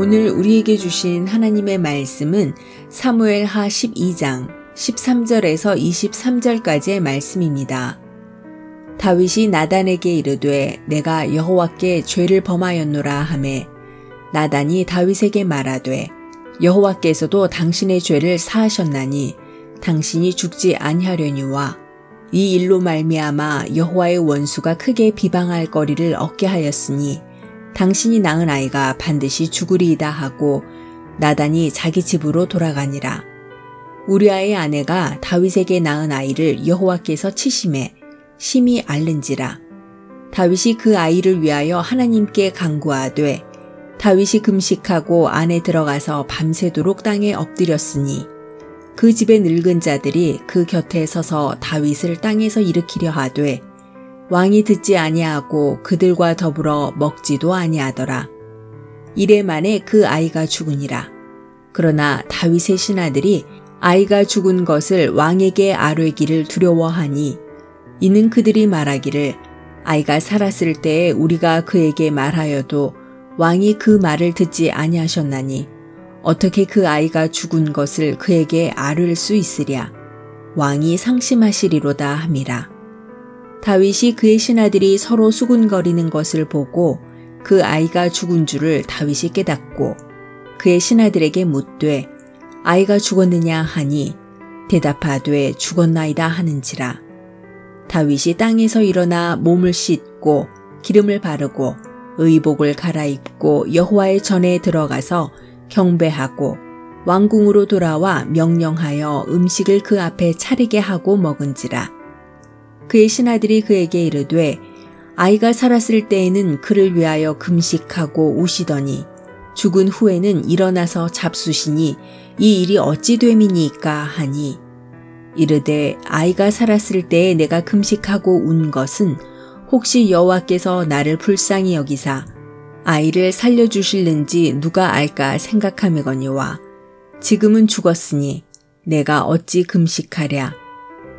오늘 우리에게 주신 하나님의 말씀은 사무엘 하 12장 13절에서 23절까지의 말씀입니다. 다윗이 나단에게 이르되 내가 여호와께 죄를 범하였노라 하매 나단이 다윗에게 말하되 여호와께서도 당신의 죄를 사하셨나니 당신이 죽지 아니하려니와 이 일로 말미암아 여호와의 원수가 크게 비방할 거리를 얻게 하였으니 당신이 낳은 아이가 반드시 죽으리이다 하고 나단이 자기 집으로 돌아가니라. 우리아의 아내가 다윗에게 낳은 아이를 여호와께서 치심해 심히 앓는지라. 다윗이 그 아이를 위하여 하나님께 간구하되 다윗이 금식하고 안에 들어가서 밤새도록 땅에 엎드렸으니 그 집의 늙은 자들이 그 곁에 서서 다윗을 땅에서 일으키려 하되 왕이 듣지 아니하고 그들과 더불어 먹지도 아니하더라. 이래 만에 그 아이가 죽으니라. 그러나 다윗의 신하들이 아이가 죽은 것을 왕에게 아뢰기를 두려워하니 이는 그들이 말하기를 아이가 살았을 때에 우리가 그에게 말하여도 왕이 그 말을 듣지 아니하셨나니 어떻게 그 아이가 죽은 것을 그에게 아를 수 있으랴 왕이 상심하시리로다 함이라. 다윗이 그의 신하들이 서로 수군거리는 것을 보고 그 아이가 죽은 줄을 다윗이 깨닫고 그의 신하들에게 묻되 아이가 죽었느냐 하니 대답하되 죽었나이다 하는지라. 다윗이 땅에서 일어나 몸을 씻고 기름을 바르고 의복을 갈아입고 여호와의 전에 들어가서 경배하고 왕궁으로 돌아와 명령하여 음식을 그 앞에 차리게 하고 먹은지라 그의 신하들이 그에게 이르되 아이가 살았을 때에는 그를 위하여 금식하고 우시더니 죽은 후에는 일어나서 잡수시니 이 일이 어찌 됨이니까 하니? 이르되 아이가 살았을 때에 내가 금식하고 운 것은 혹시 여호와께서 나를 불쌍히 여기사 아이를 살려 주실는지 누가 알까 생각함이거니와 지금은 죽었으니 내가 어찌 금식하랴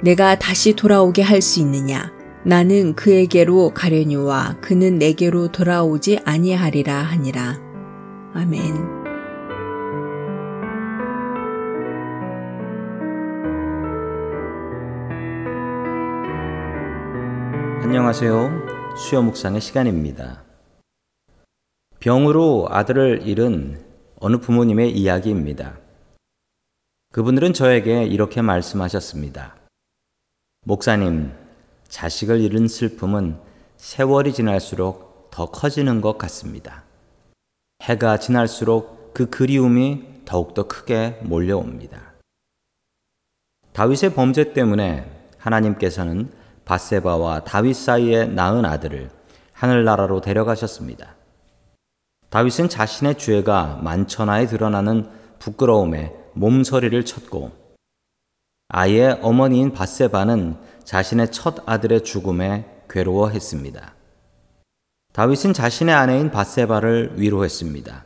내가 다시 돌아오게 할 수 있느냐? 나는 그에게로 가려니와 그는 내게로 돌아오지 아니하리라 하니라. 아멘. 안녕하세요. 수요 묵상의 시간입니다. 병으로 아들을 잃은 어느 부모님의 이야기입니다. 그분들은 저에게 이렇게 말씀하셨습니다. 목사님, 자식을 잃은 슬픔은 세월이 지날수록 더 커지는 것 같습니다. 해가 지날수록 그 그리움이 더욱더 크게 몰려옵니다. 다윗의 범죄 때문에 하나님께서는 바세바와 다윗 사이에 낳은 아들을 하늘나라로 데려가셨습니다. 다윗은 자신의 죄가 만천하에 드러나는 부끄러움에 몸서리를 쳤고 아이의 어머니인 바세바는 자신의 첫 아들의 죽음에 괴로워했습니다. 다윗은 자신의 아내인 바세바를 위로했습니다.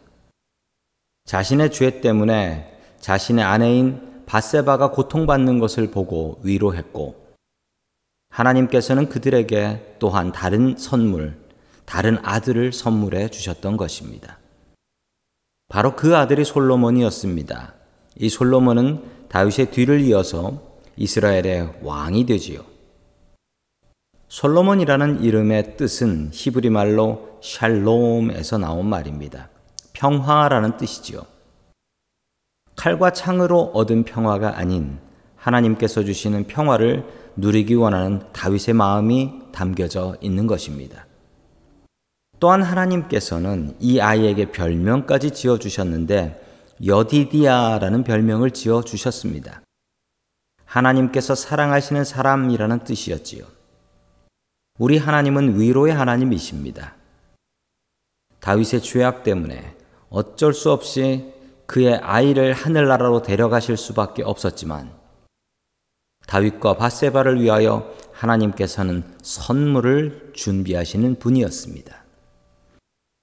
자신의 죄 때문에 자신의 아내인 바세바가 고통받는 것을 보고 위로했고 하나님께서는 그들에게 또한 다른 선물, 다른 아들을 선물해 주셨던 것입니다. 바로 그 아들이 솔로몬이었습니다. 이 솔로몬은 다윗의 뒤를 이어서 이스라엘의 왕이 되지요. 솔로몬이라는 이름의 뜻은 히브리 말로 샬롬에서 나온 말입니다. 평화라는 뜻이지요. 칼과 창으로 얻은 평화가 아닌 하나님께서 주시는 평화를 누리기 원하는 다윗의 마음이 담겨져 있는 것입니다. 또한 하나님께서는 이 아이에게 별명까지 지어 주셨는데 여디디아라는 별명을 지어 주셨습니다. 하나님께서 사랑하시는 사람이라는 뜻이었지요. 우리 하나님은 위로의 하나님이십니다. 다윗의 죄악 때문에 어쩔 수 없이 그의 아이를 하늘나라로 데려가실 수밖에 없었지만 다윗과 바세바를 위하여 하나님께서는 선물을 준비하시는 분이었습니다.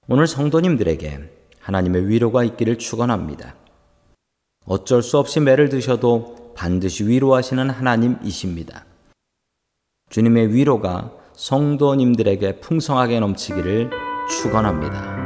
오늘 성도님들에게 하나님의 위로가 있기를 축원합니다. 어쩔 수 없이 매를 드셔도 반드시 위로하시는 하나님이십니다. 주님의 위로가 성도님들에게 풍성하게 넘치기를 축원합니다.